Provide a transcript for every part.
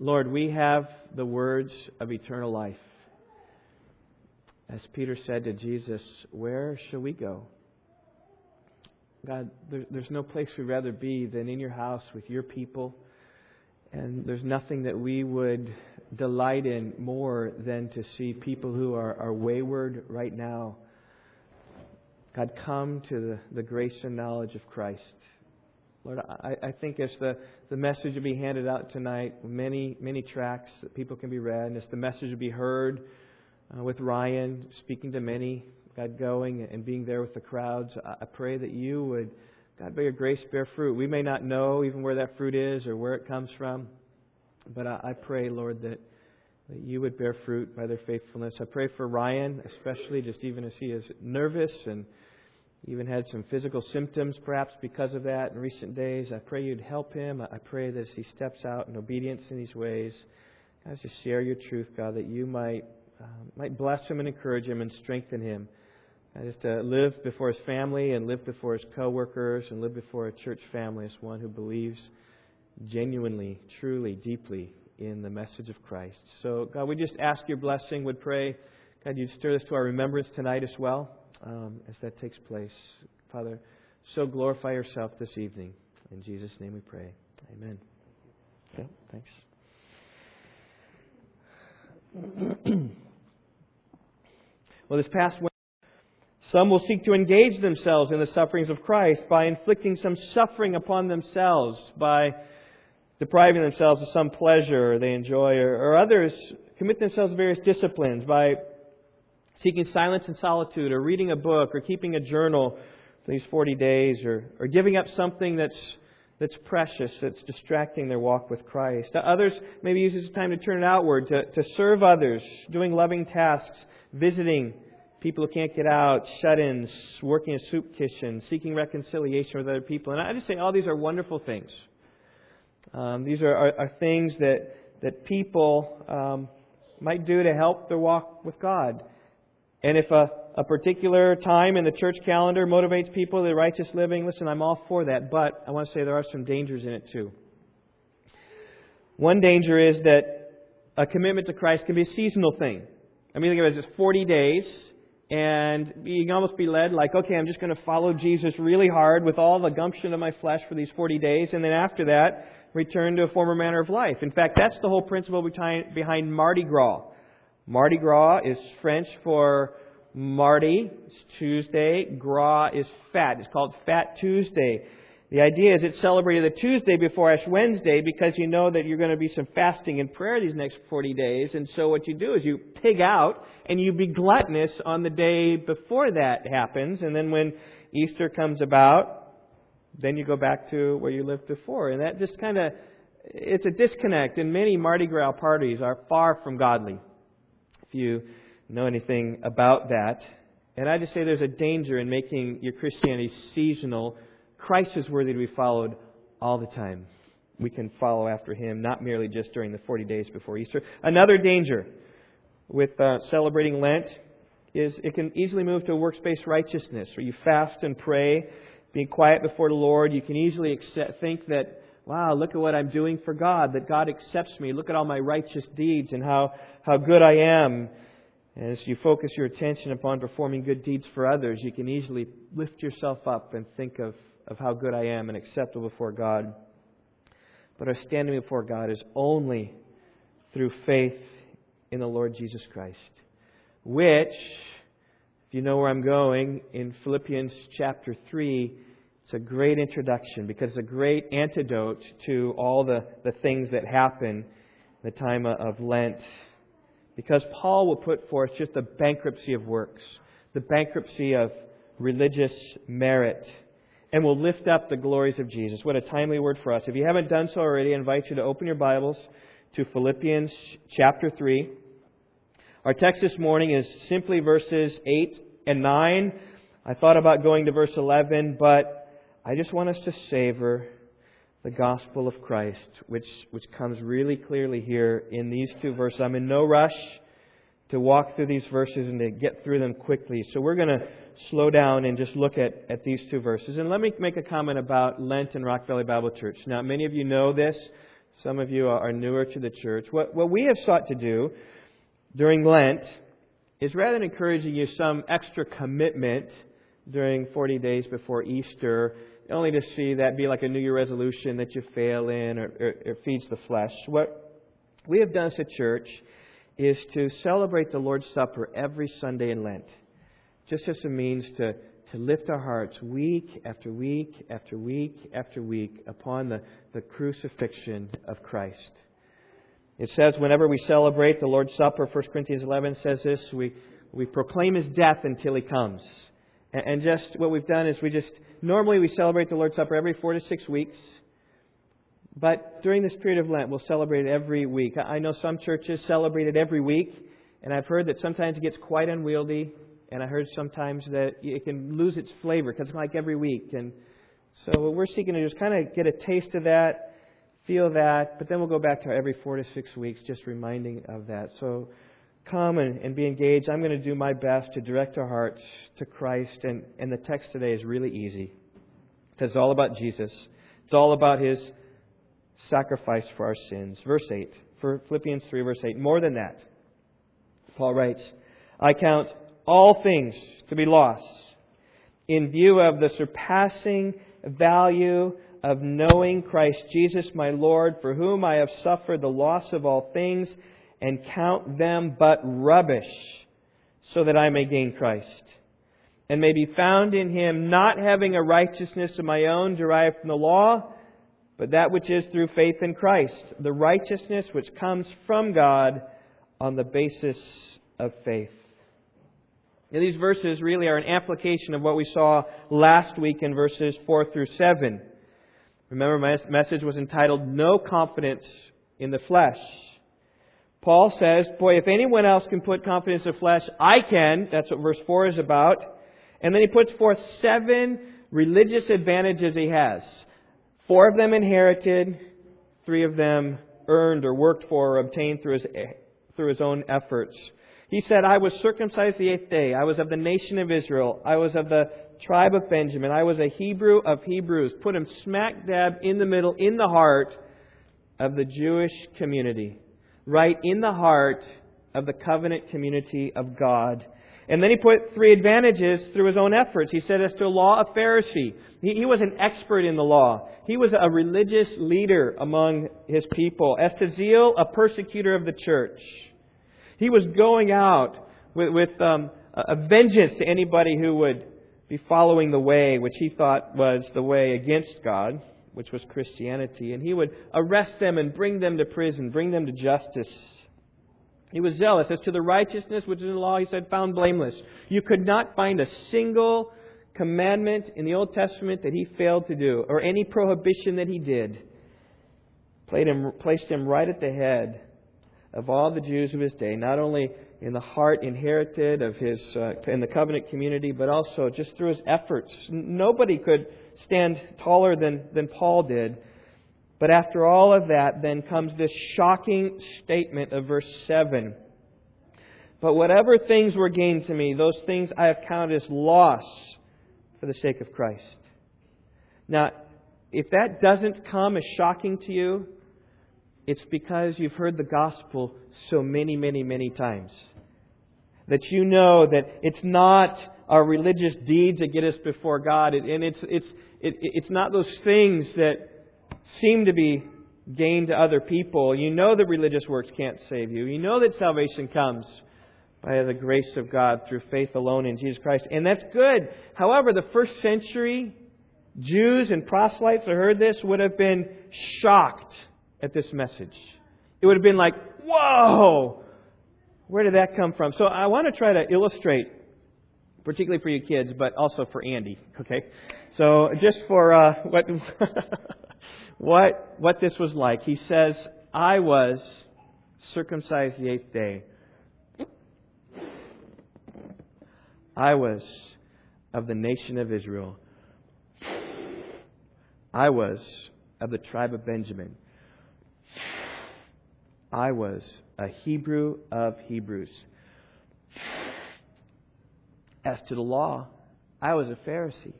Lord, we have the words of eternal life. As Peter said to Jesus, Where shall we go? God, there, there's no place we'd rather be than in your house with your people. And there's nothing that we would delight in more than to see people who are, are wayward right now. God, come to the, the grace and knowledge of Christ. Lord, I, I think as the, the message will be handed out tonight, many, many tracts that people can be read, and as the message will be heard uh, with Ryan speaking to many, God going and being there with the crowds, I, I pray that you would, God, by your grace, bear fruit. We may not know even where that fruit is or where it comes from, but I, I pray, Lord, that, that you would bear fruit by their faithfulness. I pray for Ryan, especially just even as he is nervous and even had some physical symptoms perhaps because of that in recent days. I pray you'd help him. I pray that as he steps out in obedience in these ways, guys, just share your truth, God, that you might uh, might bless him and encourage him and strengthen him. Uh, just to live before his family and live before his coworkers and live before a church family as one who believes genuinely, truly, deeply in the message of Christ. So, God, we just ask your blessing. Would pray, God, you'd stir this to our remembrance tonight as well um, as that takes place. Father, so glorify yourself this evening. In Jesus' name we pray. Amen. Okay, thanks. well, this past week, some will seek to engage themselves in the sufferings of Christ by inflicting some suffering upon themselves, by depriving themselves of some pleasure they enjoy, or, or others commit themselves to various disciplines by seeking silence and solitude, or reading a book, or keeping a journal for these 40 days, or, or giving up something that's, that's precious, that's distracting their walk with Christ. Others maybe use this time to turn it outward, to, to serve others, doing loving tasks, visiting people who can't get out, shut ins, working in a soup kitchen, seeking reconciliation with other people. And I just say all these are wonderful things. Um, these are, are, are, things that, that people um, might do to help their walk with God. And if a, a particular time in the church calendar motivates people to righteous living, listen, I'm all for that. But I want to say there are some dangers in it too. One danger is that a commitment to Christ can be a seasonal thing. I mean, think of it as 40 days, and you can almost be led like, okay, I'm just going to follow Jesus really hard with all the gumption of my flesh for these 40 days, and then after that, return to a former manner of life. In fact, that's the whole principle behind Mardi Gras. Mardi Gras is French for Mardi, it's Tuesday. Gras is fat. It's called Fat Tuesday. The idea is it's celebrated the Tuesday before Ash Wednesday because you know that you're going to be some fasting and prayer these next 40 days. And so what you do is you pig out and you be gluttonous on the day before that happens. And then when Easter comes about, then you go back to where you lived before. And that just kind of, it's a disconnect. And many Mardi Gras parties are far from godly you know anything about that. And I just say there's a danger in making your Christianity seasonal. Christ is worthy to be followed all the time. We can follow after him, not merely just during the 40 days before Easter. Another danger with uh, celebrating Lent is it can easily move to a works-based righteousness, where you fast and pray, being quiet before the Lord. You can easily accept, think that wow, look at what I'm doing for God, that God accepts me. Look at all my righteous deeds and how, how good I am. As you focus your attention upon performing good deeds for others, you can easily lift yourself up and think of, of how good I am and acceptable before God. But our standing before God is only through faith in the Lord Jesus Christ, which, if you know where I'm going, in Philippians chapter 3, it's a great introduction because it's a great antidote to all the, the things that happen in the time of Lent. Because Paul will put forth just the bankruptcy of works, the bankruptcy of religious merit, and will lift up the glories of Jesus. What a timely word for us. If you haven't done so already, I invite you to open your Bibles to Philippians chapter 3. Our text this morning is simply verses 8 and 9. I thought about going to verse 11, but I just want us to savor the gospel of Christ, which, which comes really clearly here in these two verses. I'm in no rush to walk through these verses and to get through them quickly. So we're going to slow down and just look at, at these two verses. And let me make a comment about Lent and Rock Valley Bible Church. Now, many of you know this Some of you are newer to the church. What, what we have sought to do during Lent is rather than encouraging you some extra commitment during 40 days before Easter, only to see that be like a New Year resolution that you fail in or, or, feeds the flesh. What we have done as a church is to celebrate the Lord's Supper every Sunday in Lent, just as a means to, to lift our hearts week after week after week after week upon the, the crucifixion of Christ. It says whenever we celebrate the Lord's Supper, 1 Corinthians 11 says this, we, we proclaim his death until he comes. And, and just what we've done is we just, normally we celebrate the Lord's Supper every four to six weeks. But during this period of Lent, we'll celebrate it every week. I know some churches celebrate it every week, and I've heard that sometimes it gets quite unwieldy, and I heard sometimes that it can lose its flavor because it's like every week. And so what we're seeking to is kind of get a taste of that, feel that, but then we'll go back to every four to six weeks, just reminding of that. So come and, and be engaged. I'm going to do my best to direct our hearts to Christ, and, and the text today is really easy because it's all about Jesus. It's all about His sacrifice for our sins. Verse 8, for Philippians 3, verse 8. More than that, Paul writes, I count all things to be lost in view of the surpassing value of knowing Christ Jesus my Lord, for whom I have suffered the loss of all things, and count them but rubbish, so that I may gain Christ, and may be found in him, not having a righteousness of my own derived from the law, but that which is through faith in Christ, the righteousness which comes from God on the basis of faith. Now, these verses really are an application of what we saw last week in verses 4 through 7. Remember, my message was entitled No Confidence in the Flesh. Paul says, Boy, if anyone else can put confidence in the flesh, I can. That's what verse 4 is about. And then he puts forth seven religious advantages he has. Four of them inherited, three of them earned or worked for or obtained through his, through his own efforts. He said, I was circumcised the eighth day. I was of the nation of Israel. I was of the tribe of Benjamin. I was a Hebrew of Hebrews. Put him smack dab in the middle, in the heart of the Jewish community. Right in the heart of the covenant community of God. And then he put three advantages through his own efforts. He said, as to law, a Pharisee. He, he was an expert in the law. He was a religious leader among his people. As to zeal, a persecutor of the church. He was going out with, with um, a vengeance to anybody who would be following the way which he thought was the way against God, which was Christianity. And he would arrest them and bring them to prison, bring them to justice. He was zealous. As to the righteousness which is in the law, he said, found blameless. You could not find a single commandment in the Old Testament that he failed to do, or any prohibition that he did. Him, placed him right at the head of all the Jews of his day, not only in the heart inherited of his uh, in the covenant community, but also just through his efforts. Nobody could stand taller than, than Paul did. But after all of that, then comes this shocking statement of verse 7. But whatever things were gained to me, those things I have counted as loss for the sake of Christ. Now, if that doesn't come as shocking to you, it's because you've heard the gospel so many, many, many times. That you know that it's not our religious deeds that get us before God, and it's, it's, it, it's not those things that seem to be gain to other people. You know that religious works can't save you. You know that salvation comes by the grace of God through faith alone in Jesus Christ. And that's good. However, the first century Jews and proselytes who heard this would have been shocked at this message. It would have been like, whoa! Where did that come from? So I want to try to illustrate, particularly for you kids, but also for Andy, okay? So just for uh, what, what, what this was like. He says, I was circumcised the eighth day I was of the nation of Israel. I was of the tribe of Benjamin. I was a Hebrew of Hebrews. As to the law, I was a Pharisee.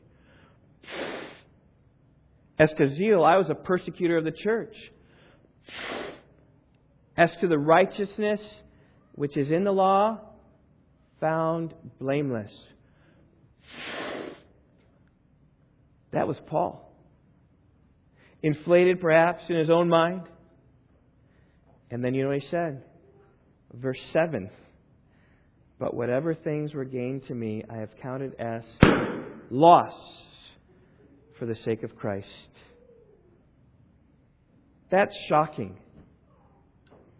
As to zeal, I was a persecutor of the church. As to the righteousness which is in the law, found blameless. That was Paul. Inflated perhaps in his own mind. And then you know what he said? Verse 7 But whatever things were gained to me, I have counted as loss for the sake of Christ. That's shocking.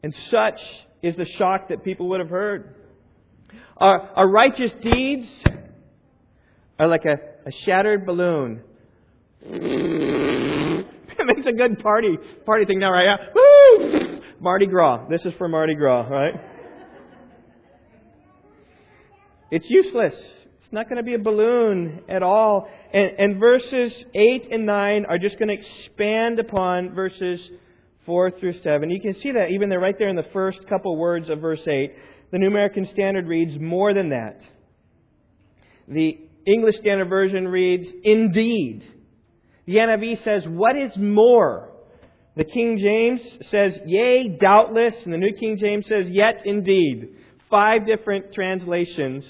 And such is the shock that people would have heard. Our, our righteous deeds are like a, a shattered balloon. it makes a good party party thing now, right? Woo! Mardi Gras. This is for Mardi Gras, right? It's useless. It's not going to be a balloon at all. And, and verses 8 and 9 are just going to expand upon verses 4 through 7. You can see that even there, right there in the first couple words of verse 8. The New American Standard reads more than that. The English Standard Version reads, indeed. The NIV says, what is more? The King James says, yea, doubtless. And the New King James says, yet, indeed. Five different translations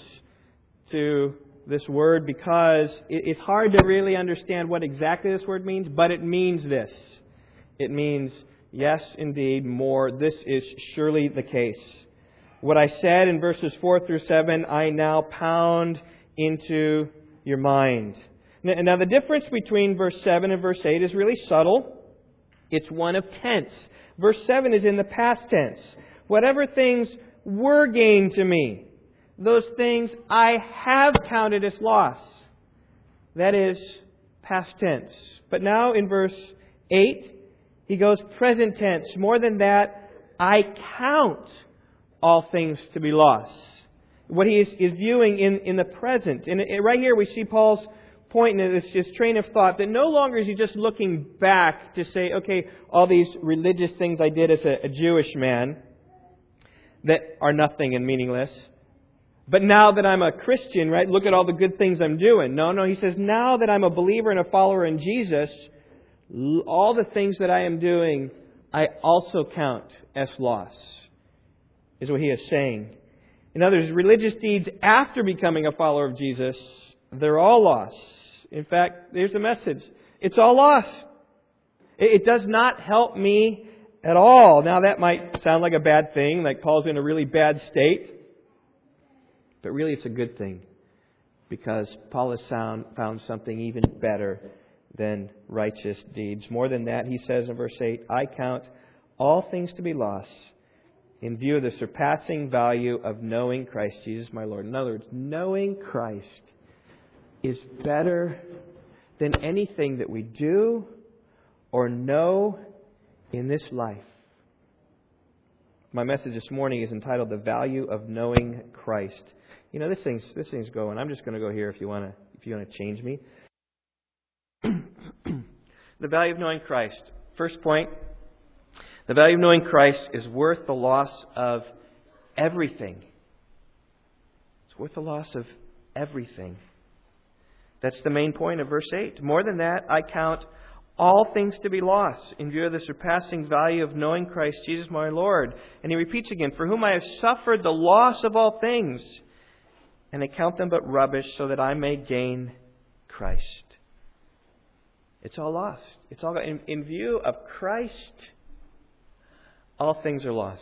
to this word because it's hard to really understand what exactly this word means, but it means this. It means Yes, indeed, more. This is surely the case. What I said in verses 4 through 7, I now pound into your mind. Now, the difference between verse 7 and verse 8 is really subtle. It's one of tense. Verse 7 is in the past tense. Whatever things were gain to me, those things I have counted as loss. That is past tense. But now in verse 8, he goes present tense. More than that, I count all things to be lost. What he is, is viewing in, in the present. And right here we see Paul's point in this, this train of thought that no longer is he just looking back to say, okay, all these religious things I did as a, a Jewish man that are nothing and meaningless. But now that I'm a Christian, right, look at all the good things I'm doing. No, no, he says, now that I'm a believer and a follower in Jesus, all the things that I am doing, I also count as loss, is what he is saying. In other words, religious deeds after becoming a follower of Jesus, they're all loss. In fact, there's the message. It's all loss. It does not help me at all. Now that might sound like a bad thing, like Paul's in a really bad state. But really it's a good thing. Because Paul has found, found something even better than righteous deeds. More than that, he says in verse 8, I count all things to be lost in view of the surpassing value of knowing Christ Jesus my Lord. In other words, knowing Christ is better than anything that we do or know in this life. My message this morning is entitled The Value of Knowing Christ. You know, this thing's this thing's going. I'm just going to go here if you want to if you want to change me. the value of knowing Christ. First point the value of knowing Christ is worth the loss of everything. It's worth the loss of everything. That's the main point of verse 8. More than that, I count all things to be lost in view of the surpassing value of knowing Christ Jesus my Lord. And he repeats again, For whom I have suffered the loss of all things, and I count them but rubbish, so that I may gain Christ it's all lost. It's all in, in view of Christ. All things are lost.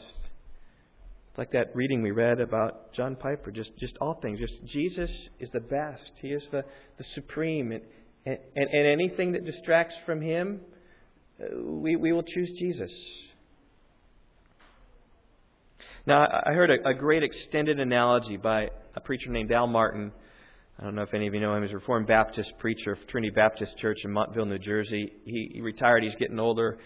It's like that reading we read about John Piper. Just, just all things. Just Jesus is the best. He is the, the supreme. And, and, and anything that distracts from Him, uh, we, we will choose Jesus. Now, I heard a, a great extended analogy by a preacher named Al Martin I don't know if any of you know him. He's a Reformed Baptist preacher of Trinity Baptist Church in Montville, New Jersey. He, he retired. He's getting older.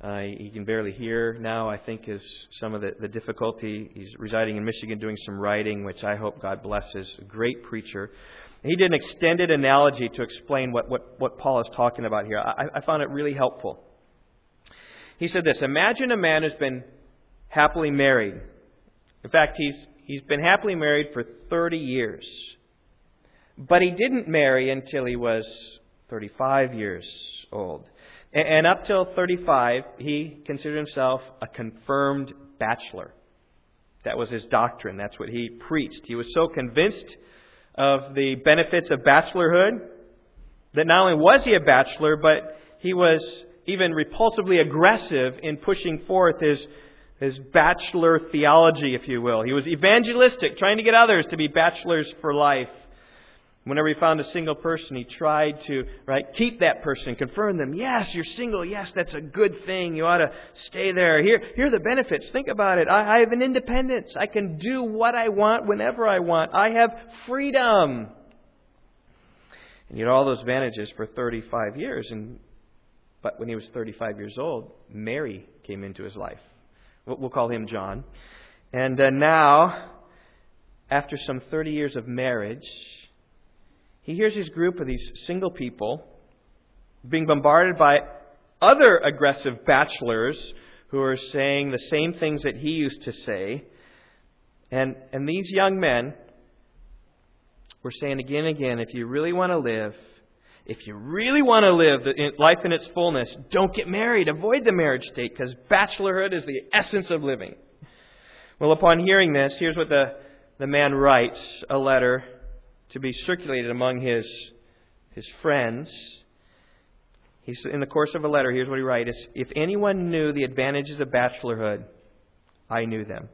Uh, he can barely hear now, I think, is some of the, the difficulty. He's residing in Michigan doing some writing, which I hope God blesses. A great preacher. He did an extended analogy to explain what, what, what Paul is talking about here. I, I found it really helpful. He said this Imagine a man who's been happily married. In fact, he's, he's been happily married for 30 years. But he didn't marry until he was 35 years old. And up till 35, he considered himself a confirmed bachelor. That was his doctrine. That's what he preached. He was so convinced of the benefits of bachelorhood that not only was he a bachelor, but he was even repulsively aggressive in pushing forth his, his bachelor theology, if you will. He was evangelistic, trying to get others to be bachelors for life. Whenever he found a single person, he tried to right keep that person, confirm them. Yes, you're single. Yes, that's a good thing. You ought to stay there. Here, here are the benefits. Think about it. I, I have an independence. I can do what I want whenever I want. I have freedom. And he had all those advantages for 35 years. And but when he was 35 years old, Mary came into his life. We'll call him John. And uh, now, after some 30 years of marriage, he hears his group of these single people being bombarded by other aggressive bachelors who are saying the same things that he used to say. And, and these young men were saying again and again if you really want to live, if you really want to live life in its fullness, don't get married. Avoid the marriage state because bachelorhood is the essence of living. Well, upon hearing this, here's what the, the man writes a letter to be circulated among his, his friends. He's, in the course of a letter, here's what he writes If anyone knew the advantages of bachelorhood, I knew them.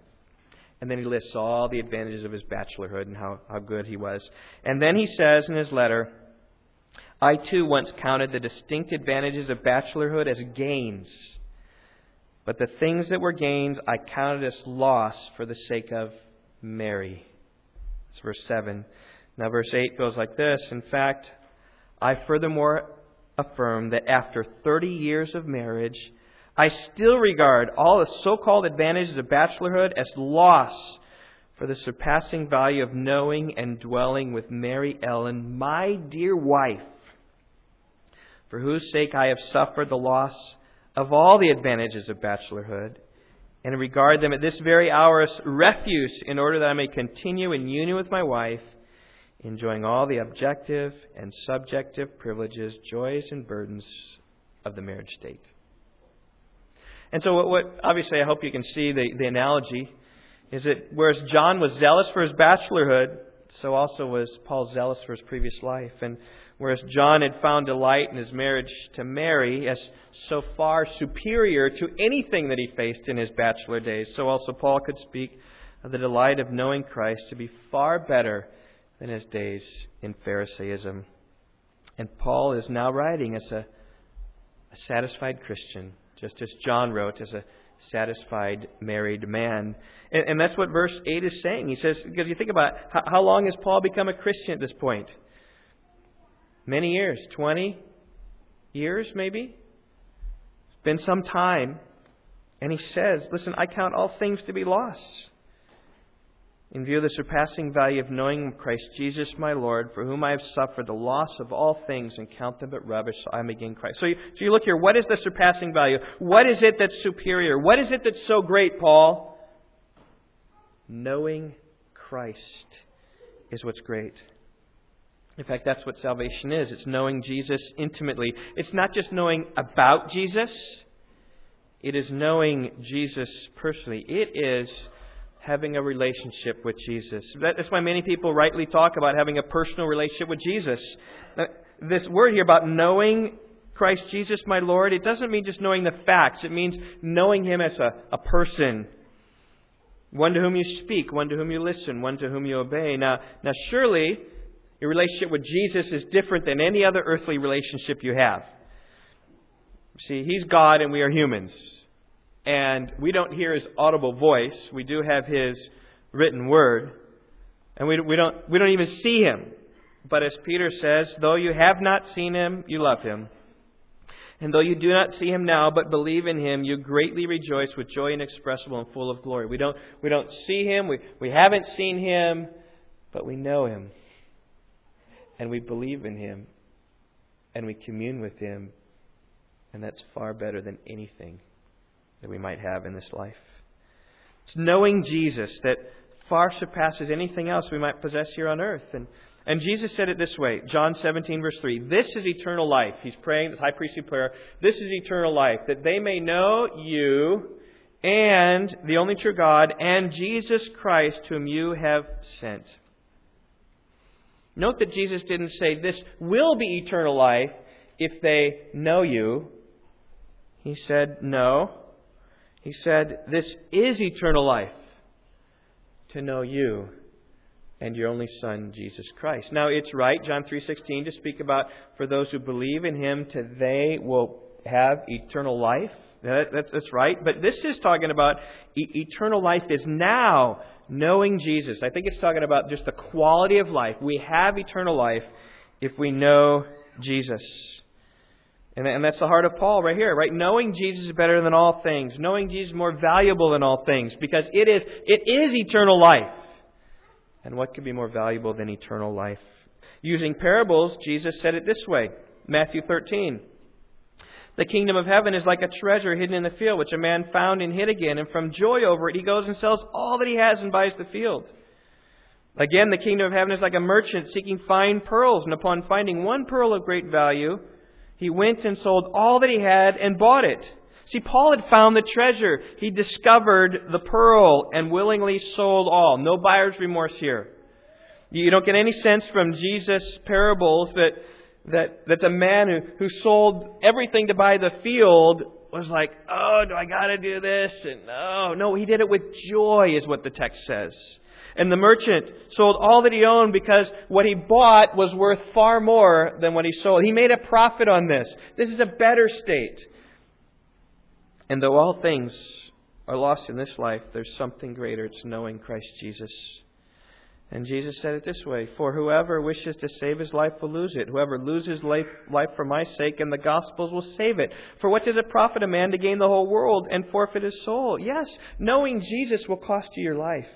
And then he lists all the advantages of his bachelorhood and how, how good he was. And then he says in his letter, I too once counted the distinct advantages of bachelorhood as gains. But the things that were gains I counted as loss for the sake of Mary. It's verse 7. Now, verse 8 goes like this. In fact, I furthermore affirm that after 30 years of marriage, I still regard all the so called advantages of bachelorhood as loss for the surpassing value of knowing and dwelling with Mary Ellen, my dear wife, for whose sake I have suffered the loss of all the advantages of bachelorhood, and regard them at this very hour as refuse in order that I may continue in union with my wife enjoying all the objective and subjective privileges, joys, and burdens of the marriage state. And so, what, what obviously, I hope you can see the, the analogy is that whereas John was zealous for his bachelorhood, so also was Paul zealous for his previous life. And whereas John had found delight in his marriage to Mary as so far superior to anything that he faced in his bachelor days, so also Paul could speak of the delight of knowing Christ to be far better than his days in Pharisaism. And Paul is now writing as a, a satisfied Christian, just as John wrote as a satisfied married man. And, and, that's what verse 8 is saying. He says, because you think about how, how long has Paul become a Christian at this point? Many years. 20 years, maybe? It's been some time. And he says, Listen, I count all things to be lost in view of the surpassing value of knowing Christ Jesus my Lord, for whom I have suffered the loss of all things and count them but rubbish, so I may gain Christ. So you, so you look here, what is the surpassing value? What is it that's superior? What is it that's so great, Paul? Knowing Christ is what's great. In fact, that's what salvation is. It's knowing Jesus intimately. It's not just knowing about Jesus, it is knowing Jesus personally. It is having a relationship with Jesus. That's why many people rightly talk about having a personal relationship with Jesus. Uh, this word here about knowing Christ Jesus, my Lord, it doesn't mean just knowing the facts. It means knowing Him as a, a person. One to whom you speak, one to whom you listen, one to whom you obey. Now, now surely your relationship with Jesus is different than any other earthly relationship you have. See, He's God and we are humans and we don't hear his audible voice. We do have his written word, and we, we, don't, we don't even see him. But as Peter says, though you have not seen him, you love him. And though you do not see him now, but believe in him, you greatly rejoice with joy inexpressible and full of glory. We don't, we don't see him, we, we haven't seen him, but we know him. And we believe in him. And we commune with him. And that's far better than anything that we might have in this life. It's knowing Jesus that far surpasses anything else we might possess here on earth. And And Jesus said it this way John 17, verse 3. This is eternal life. He's praying this high priestly prayer. This is eternal life, that they may know you and the only true God and Jesus Christ, whom you have sent. Note that Jesus didn't say, This will be eternal life if they know you. He said, No. He said, This is eternal life to know you and your only son Jesus Christ. Now it's right John 3:16 to speak about for those who believe in him to they will have eternal life. That, that's, right. But this is talking about eternal life is now knowing Jesus. I think it's talking about just the quality of life. We have eternal life if we know Jesus. And, and that's the heart of Paul right here, right? Knowing Jesus is better than all things. Knowing Jesus is more valuable than all things because it is, it is eternal life. And what could be more valuable than eternal life? Using parables, Jesus said it this way Matthew 13. The kingdom of heaven is like a treasure hidden in the field, which a man found and hid again, and from joy over it he goes and sells all that he has and buys the field. Again, the kingdom of heaven is like a merchant seeking fine pearls, and upon finding one pearl of great value, he went and sold all that he had and bought it. See, Paul had found the treasure. He discovered the pearl and willingly sold all. No buyer's remorse here. You don't get any sense from Jesus' parables that, that, that the man who, who sold everything to buy the field was like, oh, do I got to do this? And no, no, he did it with joy, is what the text says. And the merchant sold all that he owned because what he bought was worth far more than what he sold. He made a profit on this. This is a better state. And though all things are lost in this life, there's something greater. It's knowing Christ Jesus. And Jesus said it this way For whoever wishes to save his life will lose it. Whoever loses life, life for my sake and the gospel's will save it. For what does it profit a man to gain the whole world and forfeit his soul? Yes, knowing Jesus will cost you your life.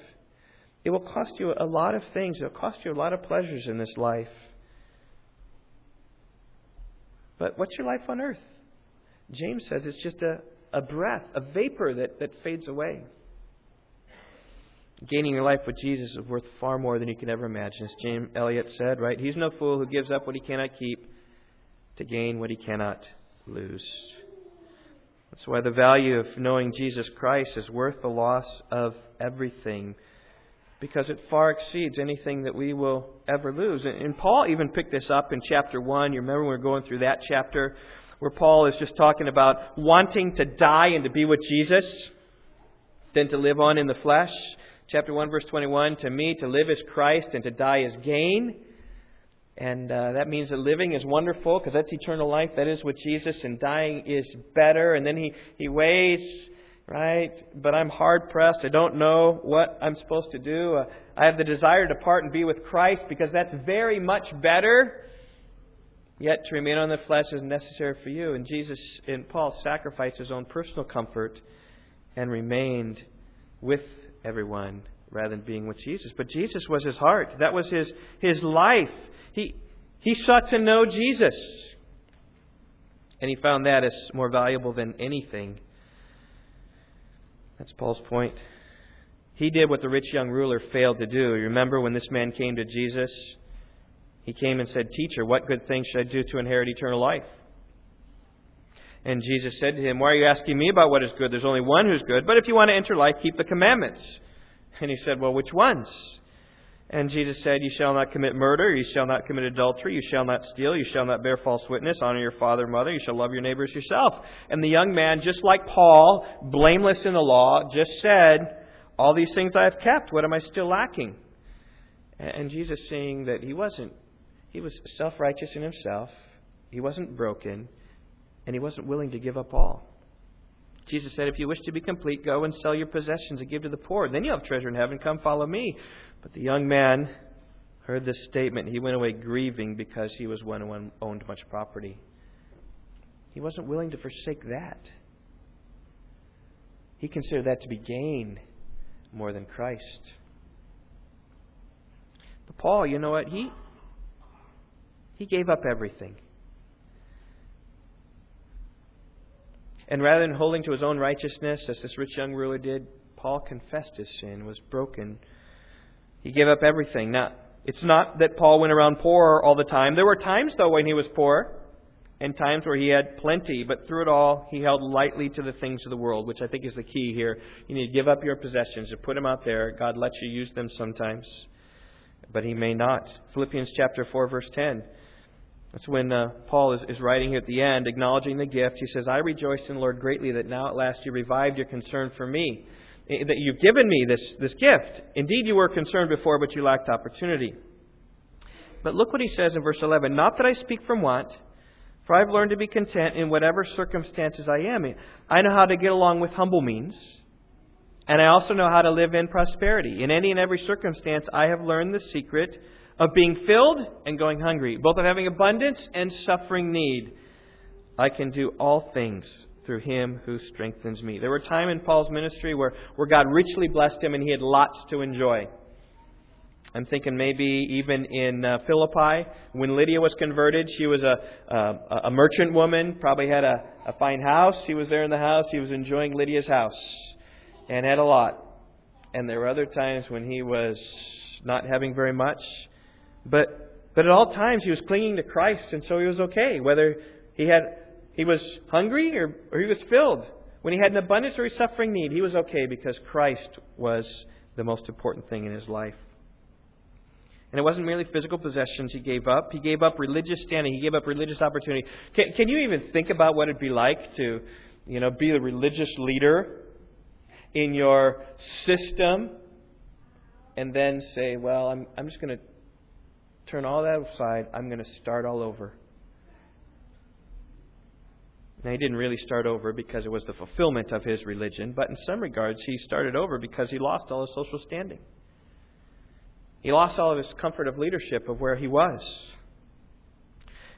It will cost you a lot of things. It will cost you a lot of pleasures in this life. But what's your life on earth? James says it's just a, a breath, a vapor that, that fades away. Gaining your life with Jesus is worth far more than you can ever imagine. As James Elliot said, right? He's no fool who gives up what he cannot keep to gain what he cannot lose. That's why the value of knowing Jesus Christ is worth the loss of everything because it far exceeds anything that we will ever lose. And Paul even picked this up in chapter 1. You remember we were going through that chapter where Paul is just talking about wanting to die and to be with Jesus than to live on in the flesh. Chapter 1, verse 21 To me, to live is Christ, and to die is gain. And uh, that means that living is wonderful because that's eternal life. That is with Jesus, and dying is better. And then he, he weighs, right? But I'm hard pressed. I don't know what I'm supposed to do. Uh, I have the desire to depart and be with Christ because that's very much better. Yet to remain on the flesh is necessary for you. And Jesus and Paul sacrificed his own personal comfort and remained with everyone rather than being with Jesus. But Jesus was his heart. That was his, his life. He, he sought to know Jesus. And he found that as more valuable than anything. That's Paul's point. He did what the rich young ruler failed to do. You remember when this man came to Jesus? He came and said, Teacher, what good thing should I do to inherit eternal life? And Jesus said to him, Why are you asking me about what is good? There's only one who's good. But if you want to enter life, keep the commandments. And he said, Well, which ones? And Jesus said, You shall not commit murder, you shall not commit adultery, you shall not steal, you shall not bear false witness, honor your father and mother, you shall love your neighbors yourself. And the young man, just like Paul, blameless in the law, just said, All these things I have kept, what am I still lacking? And Jesus seeing that he wasn't he was self righteous in himself, he wasn't broken, and he wasn't willing to give up all. Jesus said, If you wish to be complete, go and sell your possessions and give to the poor. Then you'll have treasure in heaven. Come follow me. But the young man heard this statement. He went away grieving because he was one who owned much property. He wasn't willing to forsake that. He considered that to be gain more than Christ. But Paul, you know what? He, he gave up everything. And rather than holding to his own righteousness, as this rich young ruler did, Paul confessed his sin, was broken. He gave up everything. Now, It's not that Paul went around poor all the time. There were times, though, when he was poor and times where he had plenty, but through it all, he held lightly to the things of the world, which I think is the key here. You need to give up your possessions and put them out there. God lets you use them sometimes, but he may not. Philippians chapter 4, verse 10. That's when uh, Paul is, is writing here at the end, acknowledging the gift. He says, I rejoice in the Lord greatly that now at last you revived your concern for me, Eh, that you've given me this, this gift. Indeed, you were concerned before, but you lacked opportunity. But look what he says in verse 11 Not that I speak from want for I've learned to be content in whatever circumstances I am in. I know how to get along with humble means, and I also know how to live in prosperity. In any and every circumstance, I have learned the secret of being filled and going hungry, both of having abundance and suffering need. I can do all things through him who strengthens me. There were times in Paul's ministry where, where God richly blessed him and he had lots to enjoy. I'm thinking maybe even in uh, Philippi, when Lydia was converted, she was a, a, a merchant woman, probably had a, a fine house. He was there in the house. He was enjoying Lydia's house and had a lot. And there were other times when he was not having very much. But, but at all times, he was clinging to Christ, and so he was okay. Whether he, had, he was hungry or, or he was filled. When he had an abundance or a suffering need, he was okay because Christ was the most important thing in his life. And it wasn't merely physical possessions he gave up. He gave up religious standing. He gave up religious opportunity. Can, can you even think about what it'd be like to, you know, be a religious leader in your system and then say, well, I'm, I'm just going to turn all that aside. I'm going to start all over. Now, he didn't really start over because it was the fulfillment of his religion, but in some regards, he started over because he lost all his social standing. He lost all of his comfort of leadership of where he was.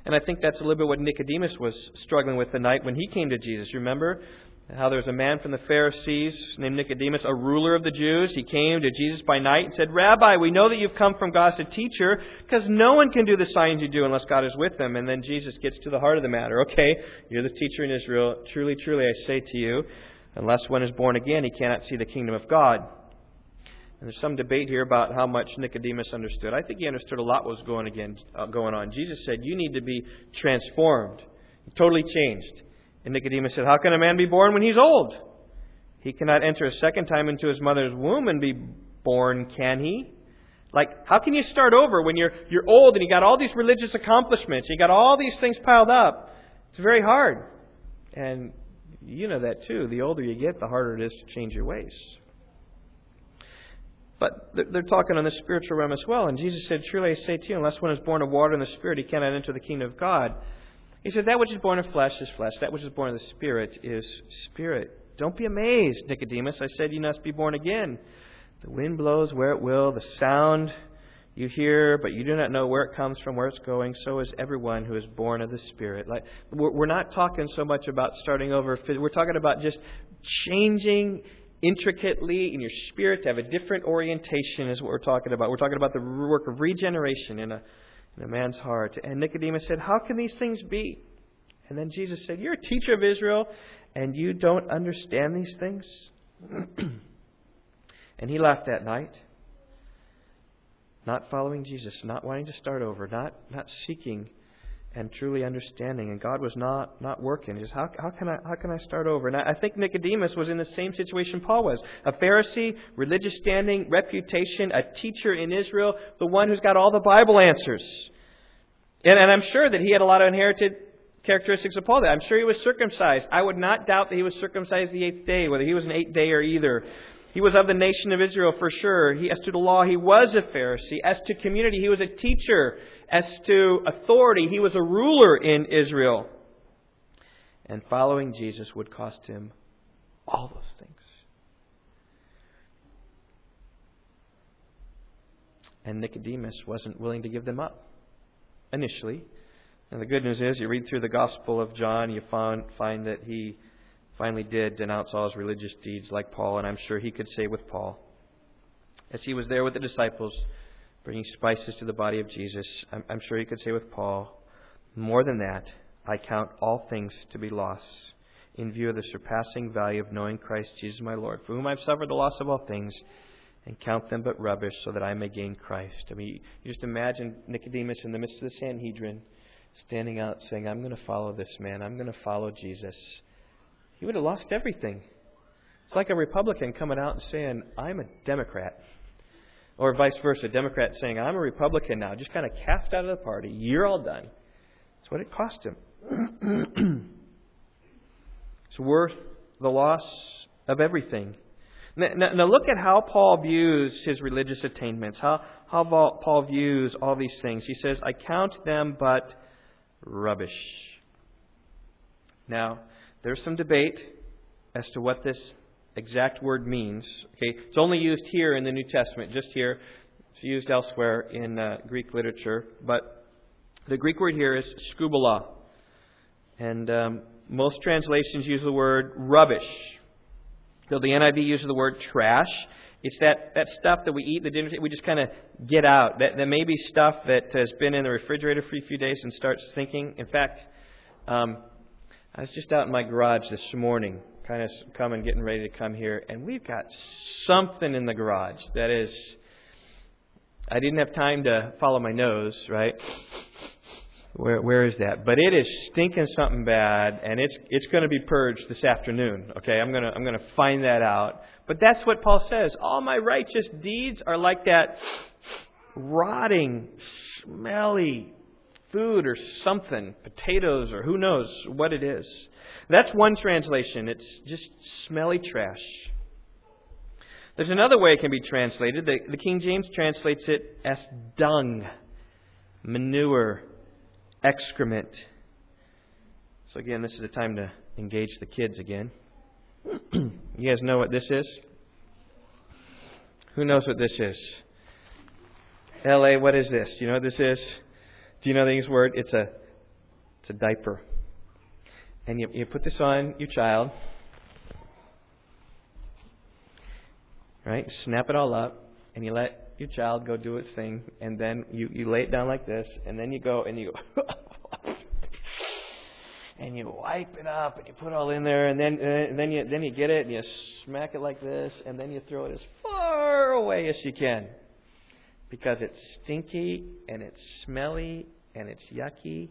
And I think that's a little bit what Nicodemus was struggling with the night when he came to Jesus. Remember how there was a man from the Pharisees named Nicodemus, a ruler of the Jews. He came to Jesus by night and said, Rabbi, we know that you've come from God as a teacher because no one can do the signs you do unless God is with them. And then Jesus gets to the heart of the matter. Okay, you're the teacher in Israel. Truly, truly, I say to you, unless one is born again, he cannot see the kingdom of God. And there's some debate here about how much Nicodemus understood. I think he understood a lot what was going, again, uh, going on. Jesus said, You need to be transformed, totally changed. And Nicodemus said, How can a man be born when he's old? He cannot enter a second time into his mother's womb and be born, can he? Like, how can you start over when you're, you're old and you got all these religious accomplishments, you got all these things piled up? It's very hard. And you know that too. The older you get, the harder it is to change your ways. But they're talking on the spiritual realm as well. And Jesus said, Truly I say to you, unless one is born of water and the Spirit, he cannot enter the kingdom of God. He said, That which is born of flesh is flesh. That which is born of the Spirit is spirit. Don't be amazed, Nicodemus. I said you must be born again. The wind blows where it will, the sound you hear, but you do not know where it comes from, where it's going. So is everyone who is born of the Spirit. Like we're not talking so much about starting over. We're talking about just changing intricately in your spirit to have a different orientation is what we're talking about. We're talking about the work of regeneration in a, in a man's heart. And Nicodemus said, How can these things be? And then Jesus said, You're a teacher of Israel and you don't understand these things? and he left that night, not following Jesus, not wanting to start over, not, not seeking and truly understanding. And God was not, not working. Just how, how, can I, how can I start over? And I, I think Nicodemus was in the same situation Paul was. A Pharisee, religious standing, reputation, a teacher in Israel, the one who's got all the Bible answers. And, and I'm sure that he had a lot of inherited characteristics of Paul. That I'm sure he was circumcised. I would not doubt that he was circumcised the eighth day, whether he was an eighth day or either. He was of the nation of Israel for sure. He, as to the law, he was a Pharisee. As to community, he was a teacher. As to authority, he was a ruler in Israel. And following Jesus would cost him all those things. And Nicodemus wasn't willing to give them up initially. And the good news is, you read through the Gospel of John, you find, find that he finally did denounce all his religious deeds like Paul, and I'm sure he could say with Paul, as he was there with the disciples, bringing spices to the body of Jesus, I'm, I'm sure you could say with Paul, more than that, I count all things to be loss in view of the surpassing value of knowing Christ Jesus my Lord, for whom I've suffered the loss of all things, and count them but rubbish so that I may gain Christ. I mean, you just imagine Nicodemus in the midst of the Sanhedrin standing out saying, I'm going to follow this man. I'm going to follow Jesus. He would have lost everything. It's like a Republican coming out and saying, I'm a Democrat. Or vice versa, Democrat saying, I'm a Republican now, just kind of cast out of the party. You're all done. That's what it cost him. it's worth the loss of everything. Now, now, look at how Paul views his religious attainments, how, how Paul views all these things. He says, I count them but rubbish. Now, there's some debate as to what this exact word means. Okay, it's only used here in the New Testament, just here. It's used elsewhere in uh, Greek literature, but the Greek word here is skubala, and um, most translations use the word rubbish. So the NIV uses the word trash. It's that, that stuff that we eat, the dinner, we just kind of get out. That, that may be stuff that has been in the refrigerator for a few days and starts thinking. In fact, um, I was just out in my garage this morning, kind of coming, getting ready to come here, and we've got something in the garage that is. I didn't have time to follow my nose, right? Where where is that? But it is stinking something bad, and it's it's going to be purged this afternoon. Okay, I'm gonna I'm gonna find that out. But that's what Paul says. All my righteous deeds are like that rotting, smelly food or something, potatoes or who knows what it is. That's one translation. It's just smelly trash. There's another way it can be translated. The, the King James translates it as dung, manure, excrement. So, again, this is the time to engage the kids again. you guys know what this is? Who knows what this is? LA, what is this? You know what this is? Do you know the English word? It's a it's a diaper. And you, you put this on your child. Right? Snap it all up and you let your child go do its thing and then you, you lay it down like this and then you go and you and you wipe it up and you put it all in there and then uh, and then you then you get it and you smack it like this and then you throw it as far away as you can because it's stinky and it's smelly and it's yucky.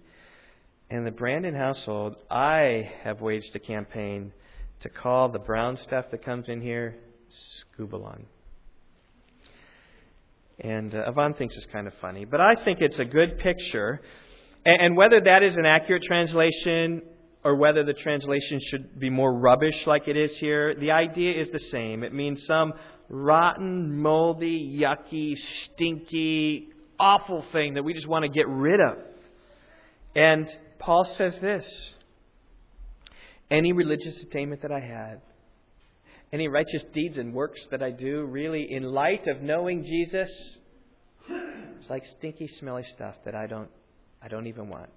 In the Brandon household, I have waged a campaign to call the brown stuff that comes in here scubalon. And uh, Yvonne thinks it's kind of funny, but I think it's a good picture and whether that is an accurate translation or whether the translation should be more rubbish like it is here, the idea is the same. It means some rotten, moldy, yucky, stinky, awful thing that we just want to get rid of. And Paul says this any religious attainment that I had, any righteous deeds and works that I do, really, in light of knowing Jesus, it's like stinky, smelly stuff that I don't I don't even want.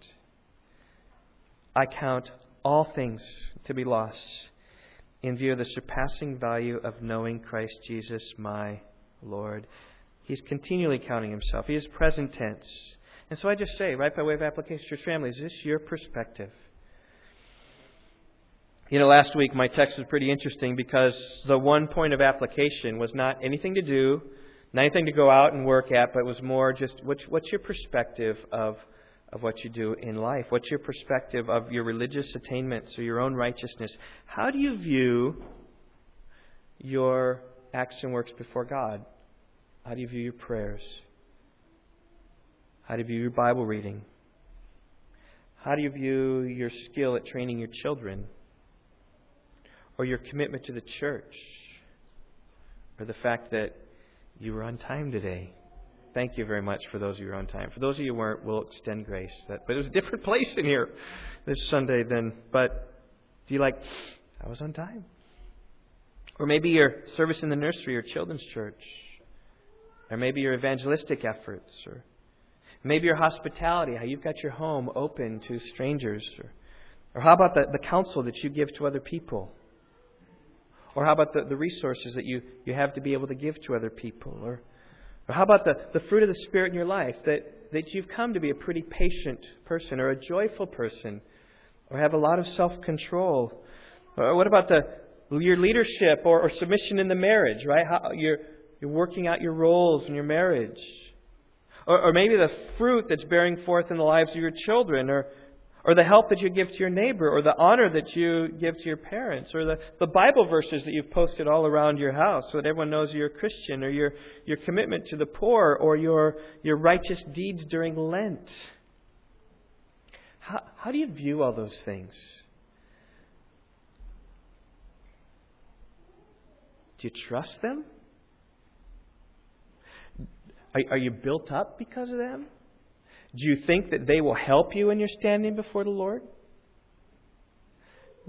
I count all things to be lost in view of the surpassing value of knowing Christ Jesus, my Lord. He's continually counting himself. He is present tense. And so I just say, right by way of application to your family, is this your perspective? You know, last week my text was pretty interesting because the one point of application was not anything to do, not anything to go out and work at, but was more just what's, what's your perspective of of what you do in life? What's your perspective of your religious attainments or your own righteousness? How do you view your acts and works before God? How do you view your prayers? How do you view your Bible reading? How do you view your skill at training your children? Or your commitment to the church? Or the fact that you were on time today? Thank you very much for those of you who are on time. For those of you who weren't, we'll extend grace. But it was a different place in here this Sunday than. But do you like? I was on time. Or maybe your service in the nursery or children's church. Or maybe your evangelistic efforts. Or maybe your hospitality, how you've got your home open to strangers. Or, or how about the, the counsel that you give to other people? Or how about the, the resources that you, you have to be able to give to other people? Or or how about the, the fruit of the Spirit in your life? That, that you've come to be a pretty patient person or a joyful person or have a lot of self control. Or what about the, your leadership or, or submission in the marriage, right? How, your, you're working out your roles in your marriage. Or, or maybe the fruit that's bearing forth in the lives of your children, or, or the help that you give to your neighbor, or the honor that you give to your parents, or the, the Bible verses that you've posted all around your house so that everyone knows you're a Christian, or your, your commitment to the poor, or your, your righteous deeds during Lent. How, how do you view all those things? Do you trust them? Are, are you built up because of them? Do you think that they will help you when you're standing before the Lord?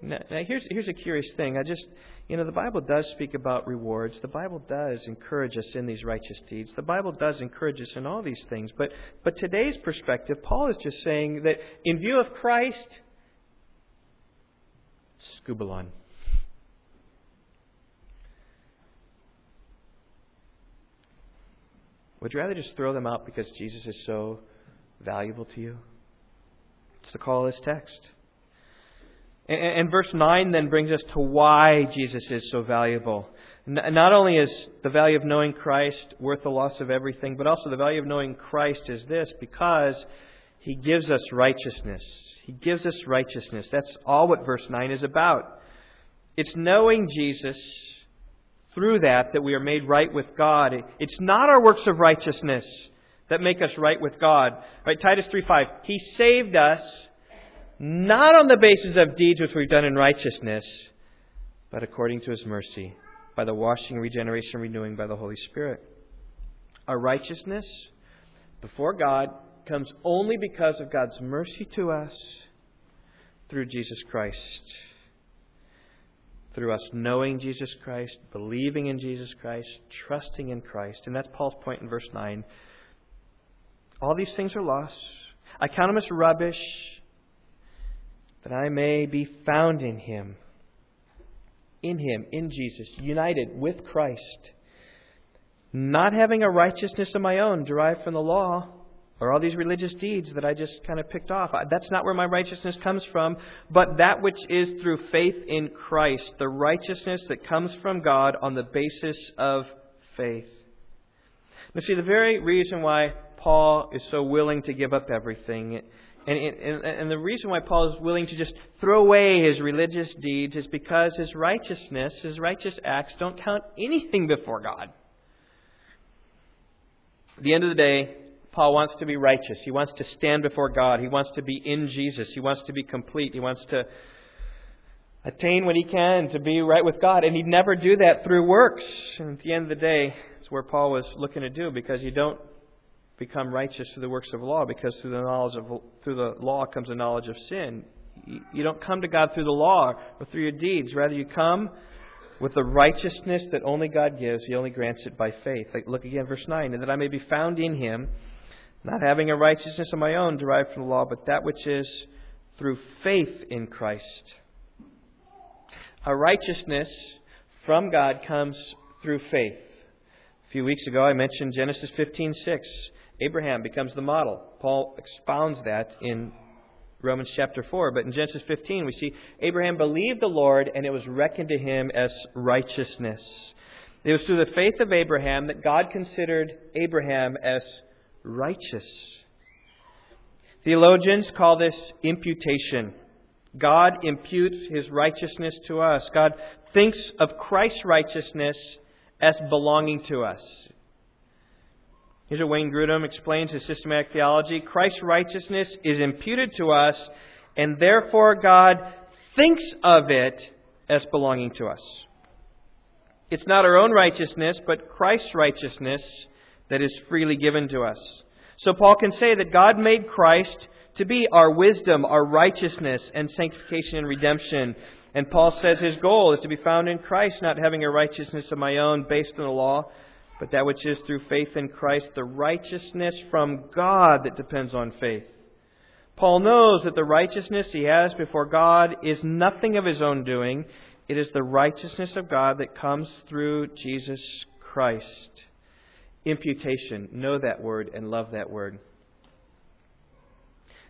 Now, here's here's a curious thing. I just you know the Bible does speak about rewards. The Bible does encourage us in these righteous deeds. The Bible does encourage us in all these things. But but today's perspective, Paul is just saying that in view of Christ, skubalon. Would you rather just throw them out because Jesus is so valuable to you? It's the call of this text. And, verse 9 then brings us to why Jesus is so valuable. Not only is the value of knowing Christ worth the loss of everything, but also the value of knowing Christ is this because he gives us righteousness. He gives us righteousness. That's all what verse 9 is about. It's knowing Jesus through that that we are made right with God. It's not our works of righteousness that make us right with God. Right, Titus 3:5. He saved us not on the basis of deeds which we've done in righteousness, but according to his mercy, by the washing, regeneration, renewing by the Holy Spirit. Our righteousness before God comes only because of God's mercy to us through Jesus Christ through us knowing Jesus Christ, believing in Jesus Christ, trusting in Christ. And that's Paul's point in verse 9. All these things are lost. I count them as rubbish, that I may be found in Him. In Him, in Jesus, united with Christ. Not having a righteousness of my own derived from the law or all these religious deeds that I just kind of picked off. That's not where my righteousness comes from, but that which is through faith in Christ, the righteousness that comes from God on the basis of faith. Now, see, the very reason why Paul is so willing to give up everything, and, and, and the reason why Paul is willing to just throw away his religious deeds is because his righteousness, his righteous acts, don't count anything before God. At the end of the day, Paul wants to be righteous. He wants to stand before God. He wants to be in Jesus. He wants to be complete. He wants to attain what he can to be right with God. And he'd never do that through works. And at the end of the day, it's where Paul was looking to do because you don't become righteous through the works of law because through the knowledge of through the law comes a knowledge of sin. You don't come to God through the law or through your deeds. Rather, you come with the righteousness that only God gives. He only grants it by faith. Look again, verse 9. And that I may be found in him not having a righteousness of my own derived from the law, but that which is through faith in Christ. A righteousness from God comes through faith. A few weeks ago, I mentioned Genesis 15:6. Abraham becomes the model. Paul expounds that in Romans chapter 4. But in Genesis 15, we see Abraham believed the Lord, and it was reckoned to him as righteousness. It was through the faith of Abraham that God considered Abraham as righteous. Theologians call this imputation. God imputes his righteousness to us. God thinks of Christ's righteousness as belonging to us. Here's what Wayne Grudem explains his systematic theology Christ's righteousness is imputed to us, and therefore God thinks of it as belonging to us. It's not our own righteousness, but Christ's righteousness that is freely given to us. So Paul can say that God made Christ to be our wisdom, our righteousness, and sanctification and redemption. And Paul says his goal is to be found in Christ, not having a righteousness of my own based on the law, but that which is through faith in Christ, the righteousness from God that depends on faith. Paul knows that the righteousness he has before God is nothing of his own doing. It is the righteousness of God that comes through Jesus Christ. Imputation. Know that word and love that word.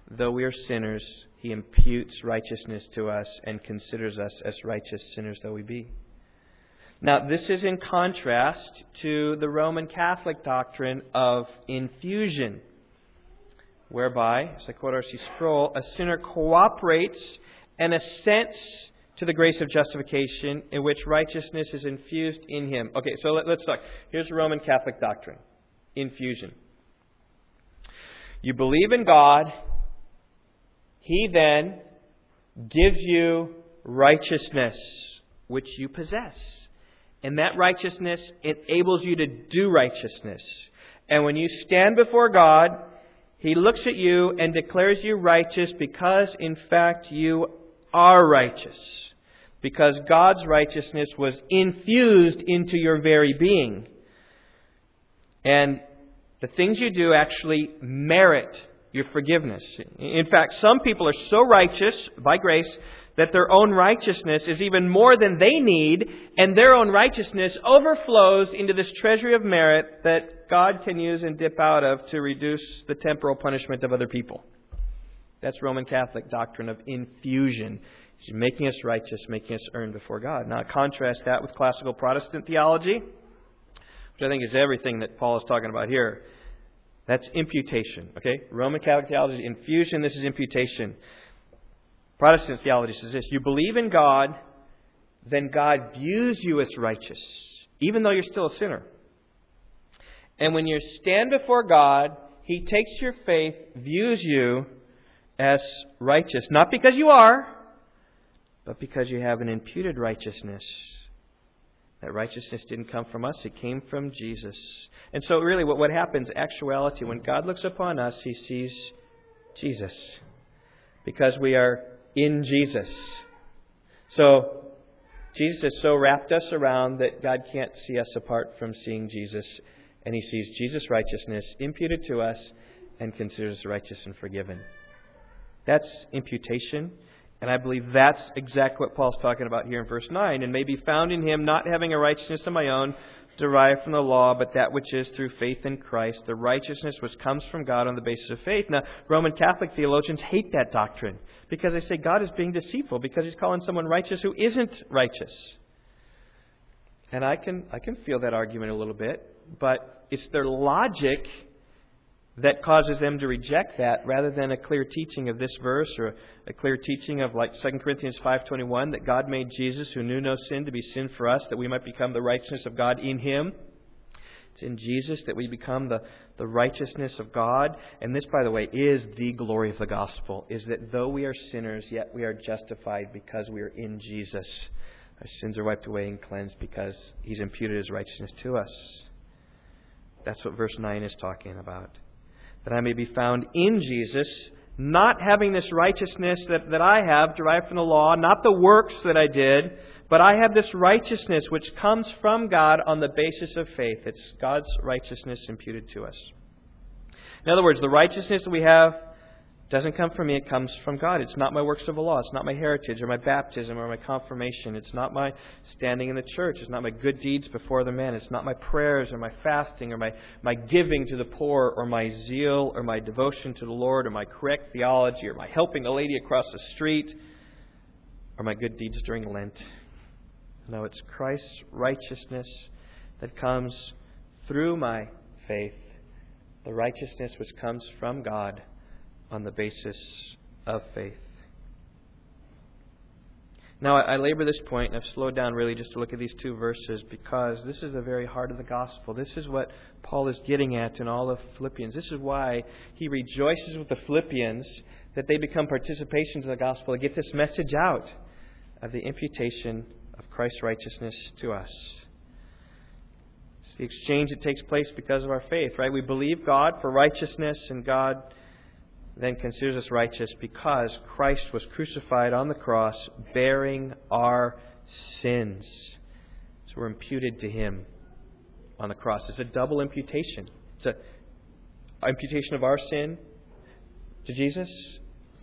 Though we are sinners, he imputes righteousness to us and considers us as righteous sinners though we be. Now, this is in contrast to the Roman Catholic doctrine of infusion, whereby, as I quote R.C. Sproul, a sinner cooperates and assents to the grace of justification in which righteousness is infused in him. Okay, so let, us talk. Here's Roman Catholic doctrine infusion. You believe in God, He then gives you righteousness, which you possess. And that righteousness enables you to do righteousness. And when you stand before God, He looks at you and declares you righteous because, in fact, you are righteous. Because God's righteousness was infused into your very being. And the things you do actually merit your forgiveness. In fact, some people are so righteous by grace that their own righteousness is even more than they need, and their own righteousness overflows into this treasury of merit that God can use and dip out of to reduce the temporal punishment of other people. That's Roman Catholic doctrine of infusion. He's making us righteous, making us earn before God. Now, contrast that with classical Protestant theology, which I think is everything that Paul is talking about here. That's imputation. Okay? Roman Catholic theology is infusion, this is imputation. Protestant theology says this you believe in God, then God views you as righteous, even though you're still a sinner. And when you stand before God, He takes your faith, views you as righteous, not because you are, but because you have an imputed righteousness. That righteousness didn't come from us, it came from Jesus. And so, really, what, what happens, actuality, when God looks upon us, He sees Jesus. Because we are in Jesus. So, Jesus has so wrapped us around that God can't see us apart from seeing Jesus. And He sees Jesus' righteousness imputed to us and considers us righteous and forgiven. That's imputation. And I believe that's exactly what Paul's talking about here in verse 9. And may be found in him, not having a righteousness of my own, derived from the law, but that which is through faith in Christ, the righteousness which comes from God on the basis of faith. Now, Roman Catholic theologians hate that doctrine because they say God is being deceitful because he's calling someone righteous who isn't righteous. And I can, I can feel that argument a little bit, but it's their logic that causes them to reject that rather than a clear teaching of this verse or a clear teaching of like 2 Corinthians 5:21 that God made Jesus who knew no sin to be sin for us that we might become the righteousness of God in him. It's in Jesus that we become the, the righteousness of God. And this, by the way, is the glory of the gospel, is that though we are sinners, yet we are justified because we are in Jesus. Our sins are wiped away and cleansed because He's imputed His righteousness to us. That's what verse 9 is talking about that I may be found in Jesus, not having this righteousness that, that I have derived from the law, not the works that I did, but I have this righteousness which comes from God on the basis of faith. It's God's righteousness imputed to us. In other words, the righteousness that we have doesn't come from me, it comes from God. It's not my works of the law. It's not my heritage or my baptism or my confirmation. It's not my standing in the church. It's not my good deeds before the men. It's not my prayers or my fasting or my, my giving to the poor or my zeal or my devotion to the Lord or my correct theology or my helping the lady across the street or my good deeds during Lent. No, it's Christ's righteousness that comes through my faith, the righteousness which comes from God on the basis of faith. Now, I labor this point, and I've slowed down really just to look at these two verses because this is the very heart of the gospel. This is what Paul is getting at in all of Philippians. This is why he rejoices with the Philippians that they become participations of the gospel to get this message out of the imputation of Christ's righteousness to us. It's the exchange that takes place because of our faith, right? We believe God for righteousness, and God then considers us righteous because Christ was crucified on the cross bearing our sins. So we're imputed to him on the cross. It's a double imputation. It's a imputation of our sin to Jesus,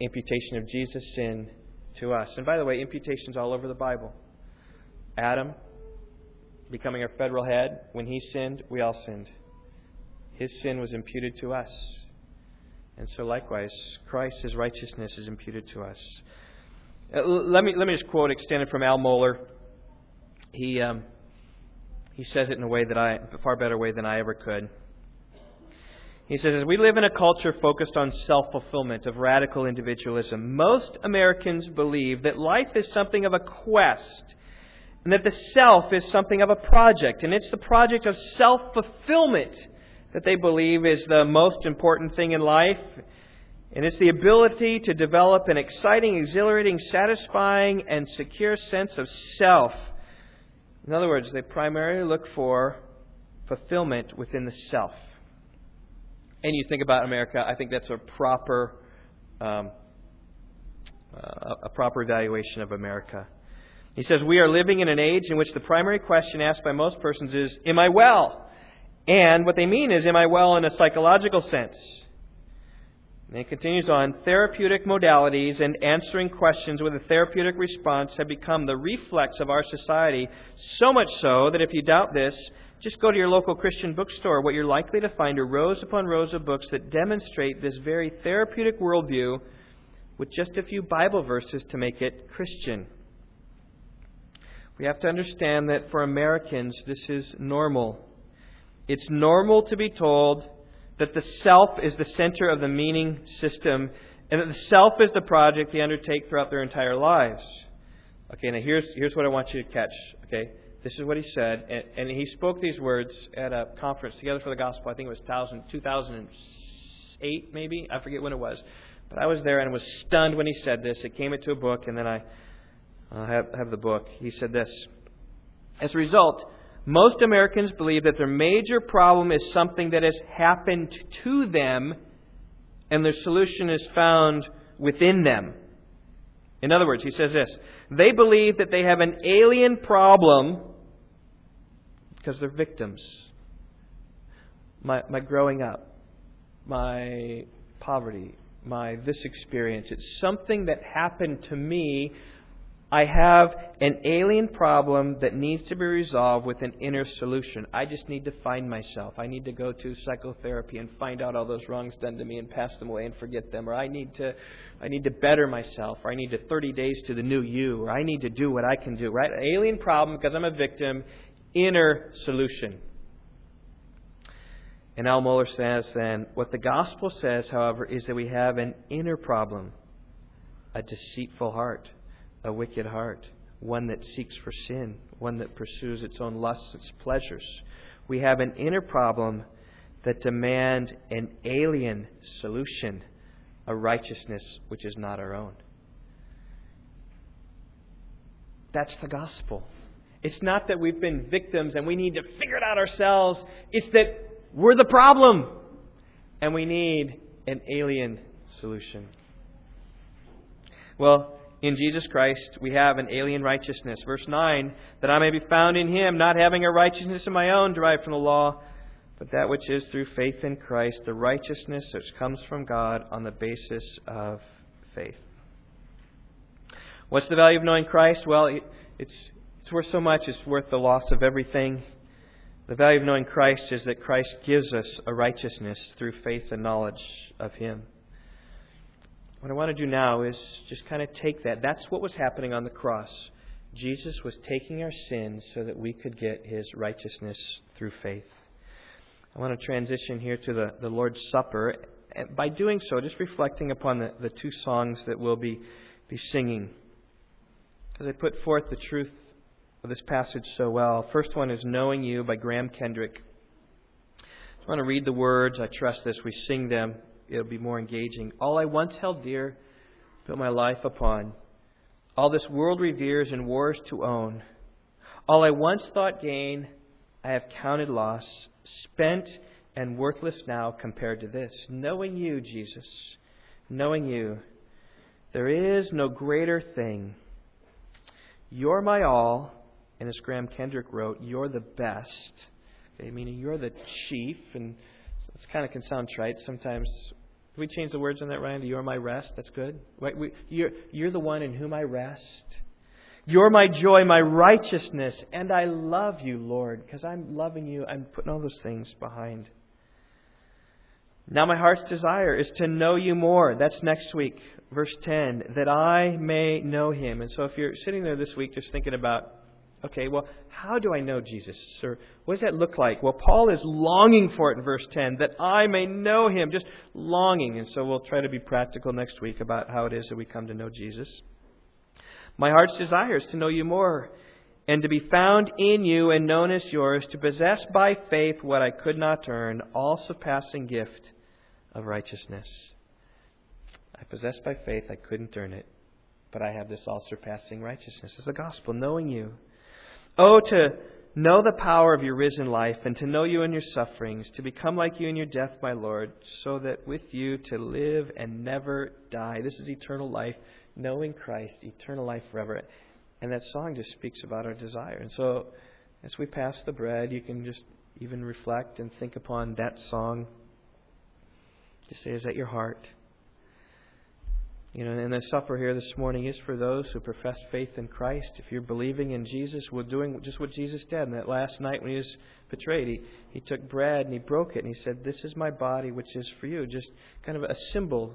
imputation of Jesus' sin to us. And by the way, imputations all over the Bible. Adam becoming our federal head, when he sinned, we all sinned. His sin was imputed to us. And so, likewise, Christ, his righteousness, is imputed to us. Uh, let, me, let me just quote extended from Al Mohler. He, um, He says it in a way that I, a far better way than I ever could. He says, as we live in a culture focused on self fulfillment, of radical individualism, most Americans believe that life is something of a quest, and that the self is something of a project, and it's the project of self fulfillment that they believe is the most important thing in life. And it's the ability to develop an exciting, exhilarating, satisfying, and secure sense of self. In other words, they primarily look for fulfillment within the self and you think about America, I think that's a proper um, uh, a proper evaluation of America. He says, We are living in an age in which the primary question asked by most persons is, Am I well? And what they mean is, Am I well in a psychological sense? And he continues on, therapeutic modalities and answering questions with a therapeutic response have become the reflex of our society, so much so that if you doubt this, just go to your local Christian bookstore. What you're likely to find are rows upon rows of books that demonstrate this very therapeutic worldview with just a few Bible verses to make it Christian. We have to understand that for Americans, this is normal. It's normal to be told that the self is the center of the meaning system and that the self is the project they undertake throughout their entire lives. Okay, now here's, here's what I want you to catch. Okay? This is what he said. And, and he spoke these words at a conference, Together for the Gospel. I think it was 2008, maybe. I forget when it was. But I was there and was stunned when he said this. It came into a book, and then I uh, have, have the book. He said this As a result, most Americans believe that their major problem is something that has happened to them, and their solution is found within them. In other words, he says this they believe that they have an alien problem because they're victims. My, my growing up, my poverty, my this experience, it's something that happened to me I have an alien problem that needs to be resolved with an inner solution. I just need to find myself. I need to go to psychotherapy and find out all those wrongs done to me and pass them away and forget them. Or I need to I need to better myself. Or I need to 30 days to the new you. Or I need to do what I can do. Right? Alien problem because I'm a victim. Inner solution. And Al Mohler says then, what the gospel says, however, is that we have an inner problem, a deceitful heart a wicked heart, one that seeks for sin, one that pursues its own lusts, its pleasures. We have an inner problem that demands an alien solution, a righteousness which is not our own. That's the gospel. It's not that we've been victims and we need to figure it out ourselves. It's that we're the problem and we need an alien solution. Well, in Jesus Christ, we have an alien righteousness. Verse 9, that I may be found in him, not having a righteousness of my own derived from the law, but that which is through faith in Christ, the righteousness which comes from God on the basis of faith. What's the value of knowing Christ? Well, it's, it's worth so much, it's worth the loss of everything. The value of knowing Christ is that Christ gives us a righteousness through faith and knowledge of Him. What I want to do now is just kind of take that. That's what was happening on the cross. Jesus was taking our sins so that we could get his righteousness through faith. I want to transition here to the, the Lord's Supper. And by doing so, just reflecting upon the, the two songs that we'll be, be singing. Because they put forth the truth of this passage so well. First one is Knowing You by Graham Kendrick. I want to read the words. I trust this. We sing them it'll be more engaging. All I once held dear, built my life upon. All this world reveres and wars to own. All I once thought gain, I have counted loss, spent and worthless now compared to this. Knowing you, Jesus, knowing you, there is no greater thing. You're my all, and as Graham Kendrick wrote, you're the best. Okay, meaning you're the chief, and it kind of can sound trite. Sometimes can we change the words on that, Ryan? To you're my rest. That's good. Right? We, you're, you're the one in whom I rest. You're my joy, my righteousness, and I love you, Lord, because I'm loving you. I'm putting all those things behind. Now, my heart's desire is to know you more. That's next week, verse 10, that I may know him. And so, if you're sitting there this week just thinking about Okay, well, how do I know Jesus? Or what does that look like? Well, Paul is longing for it in verse 10, that I may know him, just longing. And so we'll try to be practical next week about how it is that we come to know Jesus. My heart's desire is to know you more and to be found in you and known as yours, to possess by faith what I could not earn, all surpassing gift of righteousness. I possess by faith, I couldn't earn it, but I have this all surpassing righteousness. It's the gospel, knowing you. Oh, to know the power of your risen life and to know you in your sufferings, to become like you in your death, my Lord, so that with you to live and never die. This is eternal life, knowing Christ, eternal life forever. And that song just speaks about our desire. And so, as we pass the bread, you can just even reflect and think upon that song. Just say, is that your heart? You know, and the supper here this morning is for those who profess faith in Christ. If you're believing in Jesus, we're doing just what Jesus did. And that last night when he was betrayed, he, he took bread and he broke it and he said, This is my body, which is for you. Just kind of a symbol,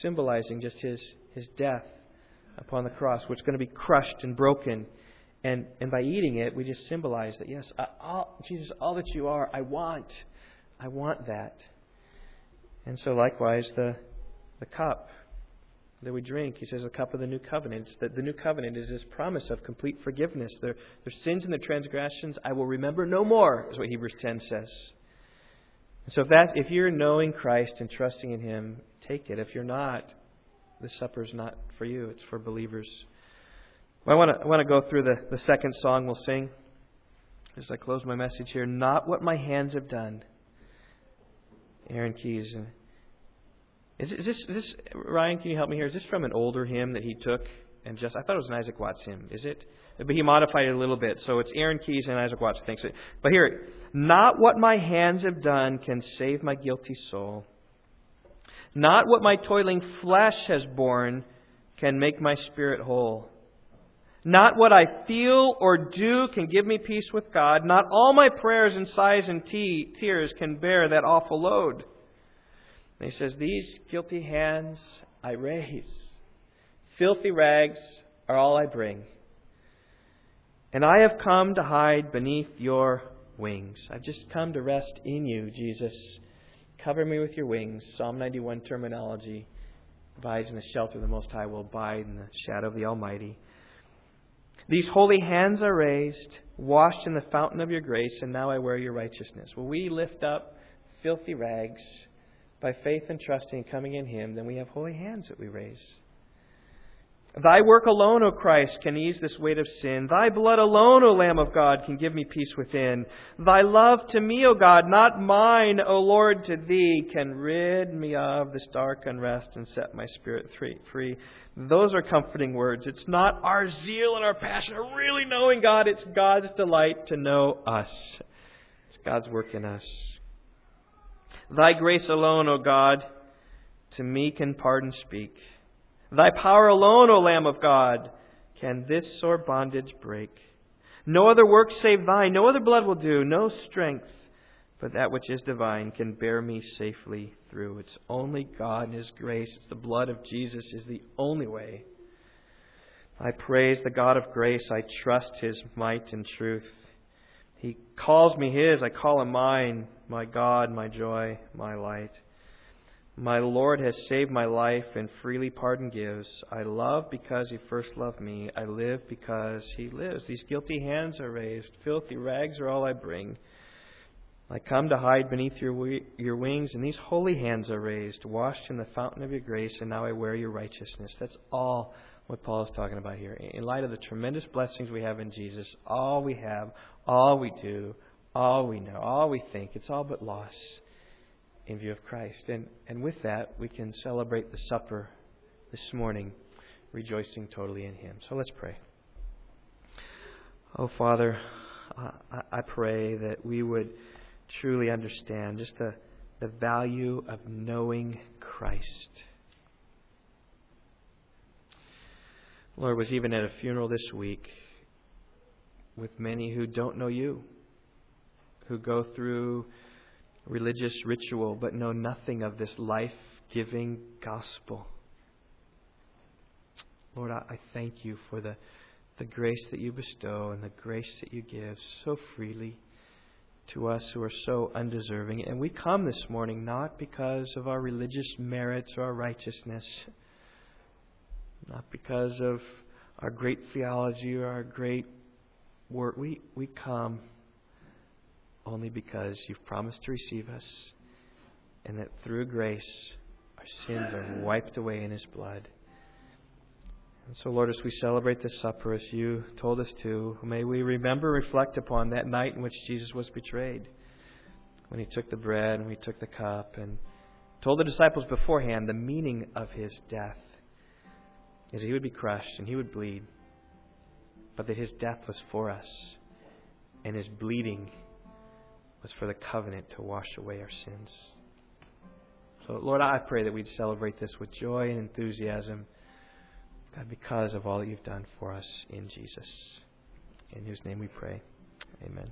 symbolizing just his, his death upon the cross, which is going to be crushed and broken. And, and by eating it, we just symbolize that, yes, all, Jesus, all that you are, I want. I want that. And so, likewise, the, the cup that we drink, he says, a cup of the new covenant. That the new covenant is this promise of complete forgiveness. Their, their sins and their transgressions I will remember no more, is what Hebrews 10 says. And so if that if you're knowing Christ and trusting in Him, take it. If you're not, the supper is not for you, it's for believers. Well, I want to, I want to go through the, the second song we'll sing as I close my message here. Not what my hands have done. Aaron Keyes. Is, is, this, is this, Ryan, can you help me here? Is this from an older hymn that he took and just, I thought it was an Isaac Watts hymn. Is it? But he modified it a little bit. So it's Aaron Keyes and Isaac Watts thinks it. But here, not what my hands have done can save my guilty soul. Not what my toiling flesh has borne can make my spirit whole. Not what I feel or do can give me peace with God. Not all my prayers and sighs and te- tears can bear that awful load. And he says, These guilty hands I raise. Filthy rags are all I bring. And I have come to hide beneath your wings. I've just come to rest in you, Jesus. Cover me with your wings. Psalm 91 terminology. Abides in the shelter of the Most High will abide in the shadow of the Almighty. These holy hands are raised, washed in the fountain of your grace, and now I wear your righteousness. Will we lift up filthy rags by faith and trusting coming in Him, then we have holy hands that we raise. Thy work alone, O Christ, can ease this weight of sin. Thy blood alone, O Lamb of God, can give me peace within. Thy love to me, O God, not mine, O Lord, to thee, can rid me of this dark unrest and set my spirit free. Those are comforting words. It's not our zeal and our passion of really knowing God, it's God's delight to know us. It's God's work in us. Thy grace alone, O God, to me can pardon speak. Thy power alone, O Lamb of God, can this sore bondage break. No other work save thine, no other blood will do, no strength, but that which is divine can bear me safely through. It's only God and His grace, it's the blood of Jesus is the only way. I praise the God of grace, I trust His might and truth. He calls me His, I call Him mine, my God, my joy, my light. My Lord has saved my life and freely pardon gives. I love because He first loved me. I live because He lives. These guilty hands are raised. Filthy rags are all I bring. I come to hide beneath your, your wings, and these holy hands are raised, washed in the fountain of your grace, and now I wear your righteousness. That's all what Paul is talking about here. In light of the tremendous blessings we have in Jesus, all we have, all we do, all we know, all we think, it's all but loss in view of Christ. And, and with that, we can celebrate the supper this morning, rejoicing totally in Him. So let's pray. Oh, Father, I, I pray that we would truly understand just the, the value of knowing Christ. Lord was even at a funeral this week with many who don't know you, who go through religious ritual but know nothing of this life giving gospel. Lord, I, thank you for the, the grace that you bestow and the grace that you give so freely to us who are so undeserving. And we come this morning not because of our religious merits or our righteousness, not because of our great theology or our great work. We, we come only because you've promised to receive us and that through grace our sins are wiped away in His blood. And so, Lord, as we celebrate this supper, as you told us to, may we remember, reflect upon that night in which Jesus was betrayed, when he took the bread and we took the cup, and told the disciples beforehand the meaning of his death, as he would be crushed and he would bleed, but that his death was for us, and his bleeding was for the covenant to wash away our sins. So, Lord, I pray that we'd celebrate this with joy and enthusiasm. God, because of all that you've done for us in Jesus. In whose name we pray. Amen.